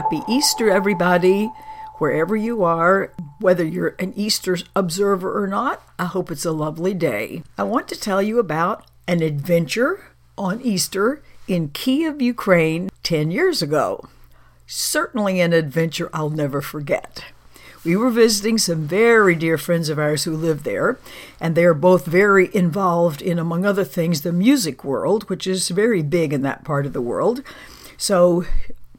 Happy Easter, everybody, wherever you are, whether you're an Easter observer or not. I hope it's a lovely day. I want to tell you about an adventure on Easter in Kiev, Ukraine, 10 years ago. Certainly an adventure I'll never forget. We were visiting some very dear friends of ours who live there, and they are both very involved in, among other things, the music world, which is very big in that part of the world. So,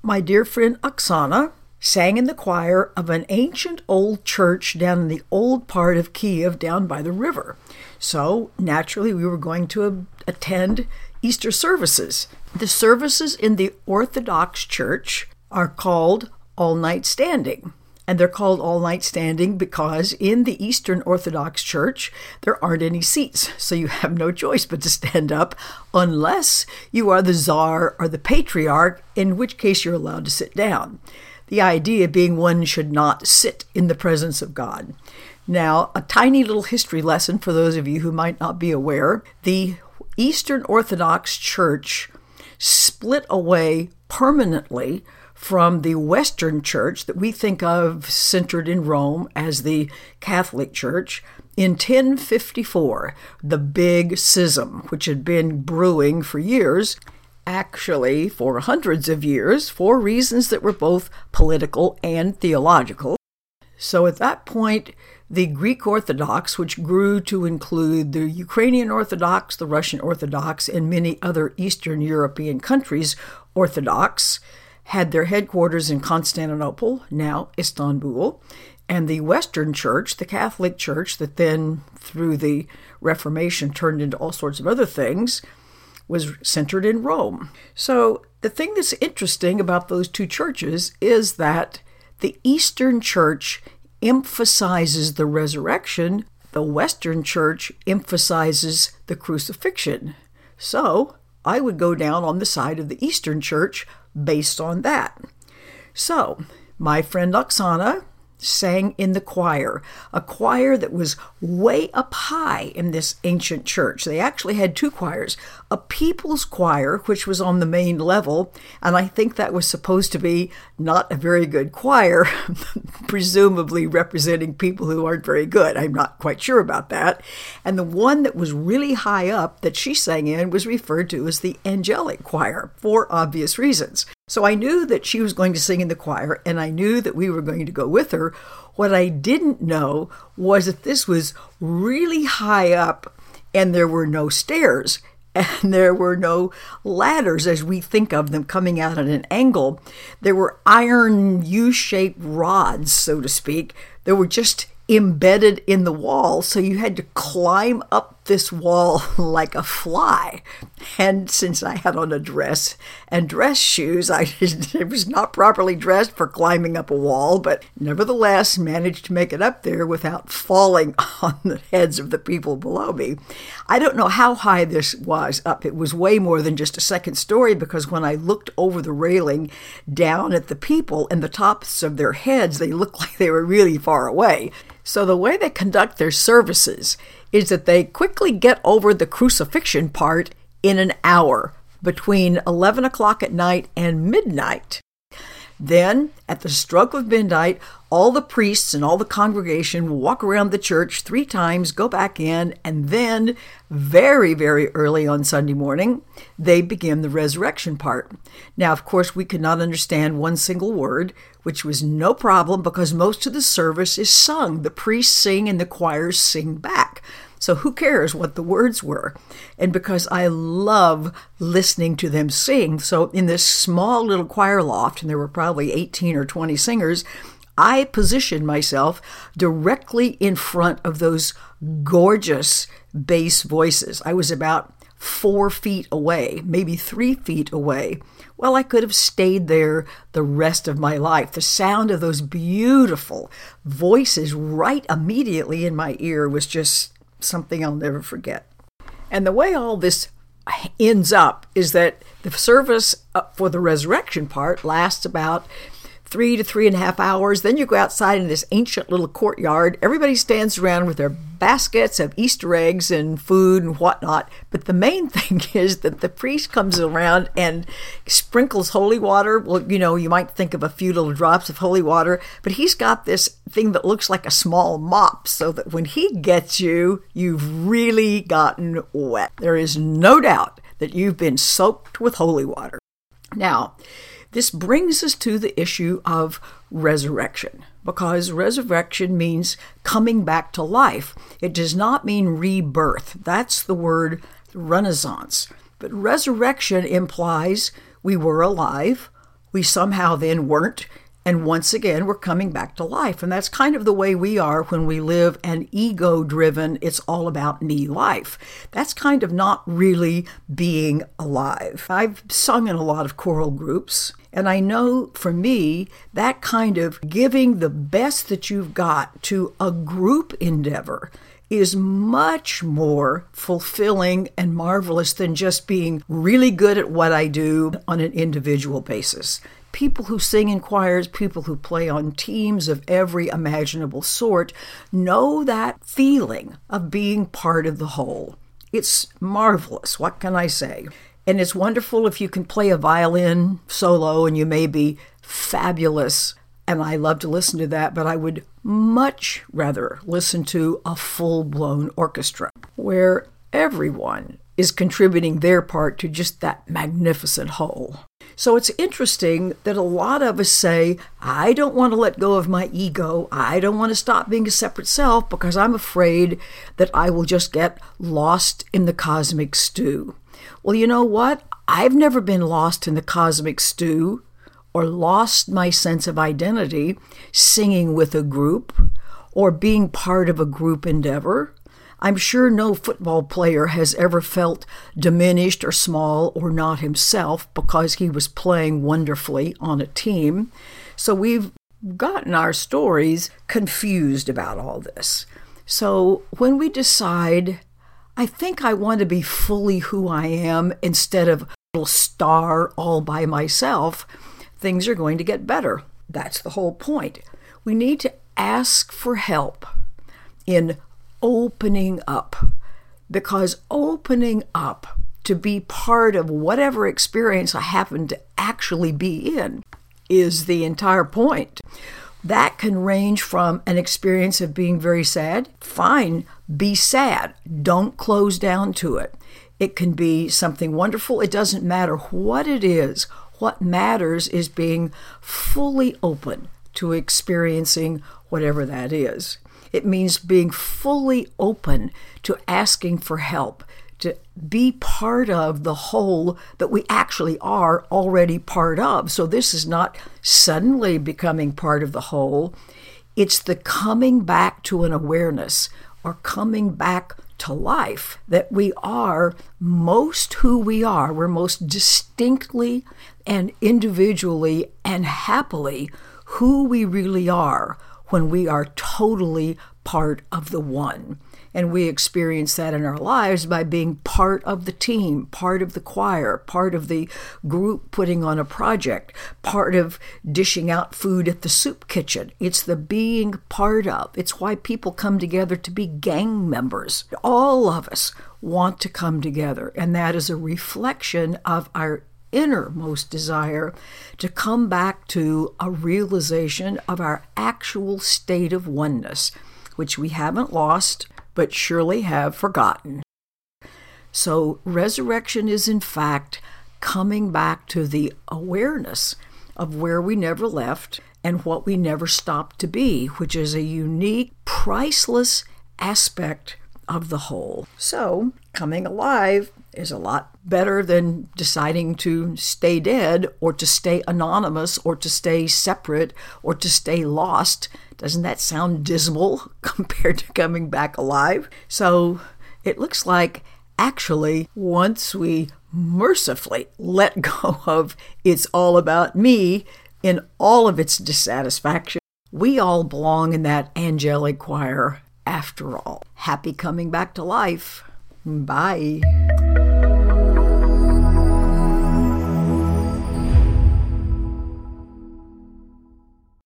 my dear friend Oksana sang in the choir of an ancient old church down in the old part of Kiev down by the river. So, naturally, we were going to attend Easter services. The services in the Orthodox Church are called all night standing. And they're called all night standing because in the Eastern Orthodox Church, there aren't any seats. So you have no choice but to stand up unless you are the czar or the patriarch, in which case you're allowed to sit down. The idea being one should not sit in the presence of God. Now, a tiny little history lesson for those of you who might not be aware the Eastern Orthodox Church split away permanently from the Western Church that we think of centered in Rome as the Catholic Church in 1054, the Big Schism, which had been brewing for years, actually for hundreds of years, for reasons that were both political and theological. So at that point, the Greek Orthodox, which grew to include the Ukrainian Orthodox, the Russian Orthodox, and many other Eastern European countries, Orthodox, had their headquarters in Constantinople, now Istanbul, and the Western Church, the Catholic Church, that then through the Reformation turned into all sorts of other things, was centered in Rome. So the thing that's interesting about those two churches is that the Eastern Church emphasizes the resurrection, the Western Church emphasizes the crucifixion. So I would go down on the side of the Eastern Church based on that. So, my friend Oksana sang in the choir, a choir that was way up high in this ancient church. They actually had two choirs a people's choir, which was on the main level, and I think that was supposed to be not a very good choir, presumably representing people who aren't very good. I'm not quite sure about that. And the one that was really high up that she sang in was referred to as the angelic choir for obvious reasons. So I knew that she was going to sing in the choir, and I knew that we were going to go with her. What I didn't know was that this was really high up and there were no stairs and there were no ladders as we think of them coming out at an angle. There were iron U shaped rods, so to speak, that were just embedded in the wall. So you had to climb up this wall like a fly. And since I had on a dress and dress shoes, I was not properly dressed for climbing up a wall, but nevertheless managed to make it up there without falling on the heads of the people below me. I don't know how high this was up. It was way more than just a second story because when I looked over the railing down at the people and the tops of their heads, they looked like they were really far away. So the way they conduct their services is that they quickly get over the crucifixion part in an hour between 11 o'clock at night and midnight. Then, at the stroke of midnight, all the priests and all the congregation walk around the church three times, go back in, and then, very, very early on Sunday morning, they begin the resurrection part. Now, of course, we could not understand one single word, which was no problem because most of the service is sung. The priests sing and the choirs sing back. So who cares what the words were? And because I love listening to them sing, so in this small little choir loft, and there were probably 18 or 20 singers, I positioned myself directly in front of those gorgeous bass voices. I was about four feet away, maybe three feet away. Well, I could have stayed there the rest of my life. The sound of those beautiful voices right immediately in my ear was just something I'll never forget. And the way all this ends up is that the service uh, for the resurrection part lasts about three to three and a half hours. Then you go outside in this ancient little courtyard. Everybody stands around with their baskets of Easter eggs and food and whatnot. But the main thing is that the priest comes around and sprinkles holy water. Well, you know, you might think of a few little drops of holy water, but he's got this thing that looks like a small mop so that when he gets you, you've really gotten wet. There is no doubt that you've been soaked with holy water. Now, this brings us to the issue of resurrection, because resurrection means coming back to life. It does not mean rebirth. That's the word renaissance. But resurrection implies we were alive, we somehow then weren't, and once again, we're coming back to life. And that's kind of the way we are when we live an ego driven, it's all about me life. That's kind of not really being alive. I've sung in a lot of choral groups, and I know for me, that kind of giving the best that you've got to a group endeavor is much more fulfilling and marvelous than just being really good at what I do on an individual basis people who sing in choirs, people who play on teams of every imaginable sort, know that feeling of being part of the whole. It's marvelous. What can I say? And it's wonderful if you can play a violin solo and you may be fabulous. And I love to listen to that, but I would much rather listen to a full blown orchestra where everyone is contributing their part to just that magnificent whole. So it's interesting that a lot of us say, I don't want to let go of my ego. I don't want to stop being a separate self because I'm afraid that I will just get lost in the cosmic stew. Well, you know what? I've never been lost in the cosmic stew or lost my sense of identity singing with a group or being part of a group endeavor. I'm sure no football player has ever felt diminished or small or not himself because he was playing wonderfully on a team. So we've gotten our stories confused about all this. So when we decide, I think I want to be fully who I am instead of a little star all by myself, things are going to get better. That's the whole point. We need to ask for help in opening up. Because opening up to be part of whatever experience I happen to actually be in is the entire point. That can range from an experience of being very sad. Fine, be sad. Don't close down to it. It can be something wonderful. It doesn't matter what it is. What matters is being fully open to experiencing whatever that is. It means being fully open to asking for help, to be part of the whole that we actually are already part of. So this is not suddenly becoming part of the whole, it's the coming back to an awareness or coming back to life that we are most who we are. We're most distinctly and individually and happily who we really are when we are totally part of the one. And we experience that in our lives by being part of the team, part of the choir, part of the group putting on a project, part of dishing out food at the soup kitchen. It's the being part of. It's why people come together to be gang members. All of us want to come together, and that is a reflection of our innermost desire to come back to a realization of our actual state of oneness, which we haven't lost, but surely have forgotten. So, resurrection is in fact coming back to the awareness of where we never left and what we never stopped to be, which is a unique, priceless aspect of the whole. So, coming alive is a lot better than deciding to stay dead or to stay anonymous or to stay separate or to stay lost. Doesn't that sound dismal compared to coming back alive? So it looks like actually, once we mercifully let go of it's all about me in all of its dissatisfaction, we all belong in that angelic choir after all. Happy coming back to life. Bye.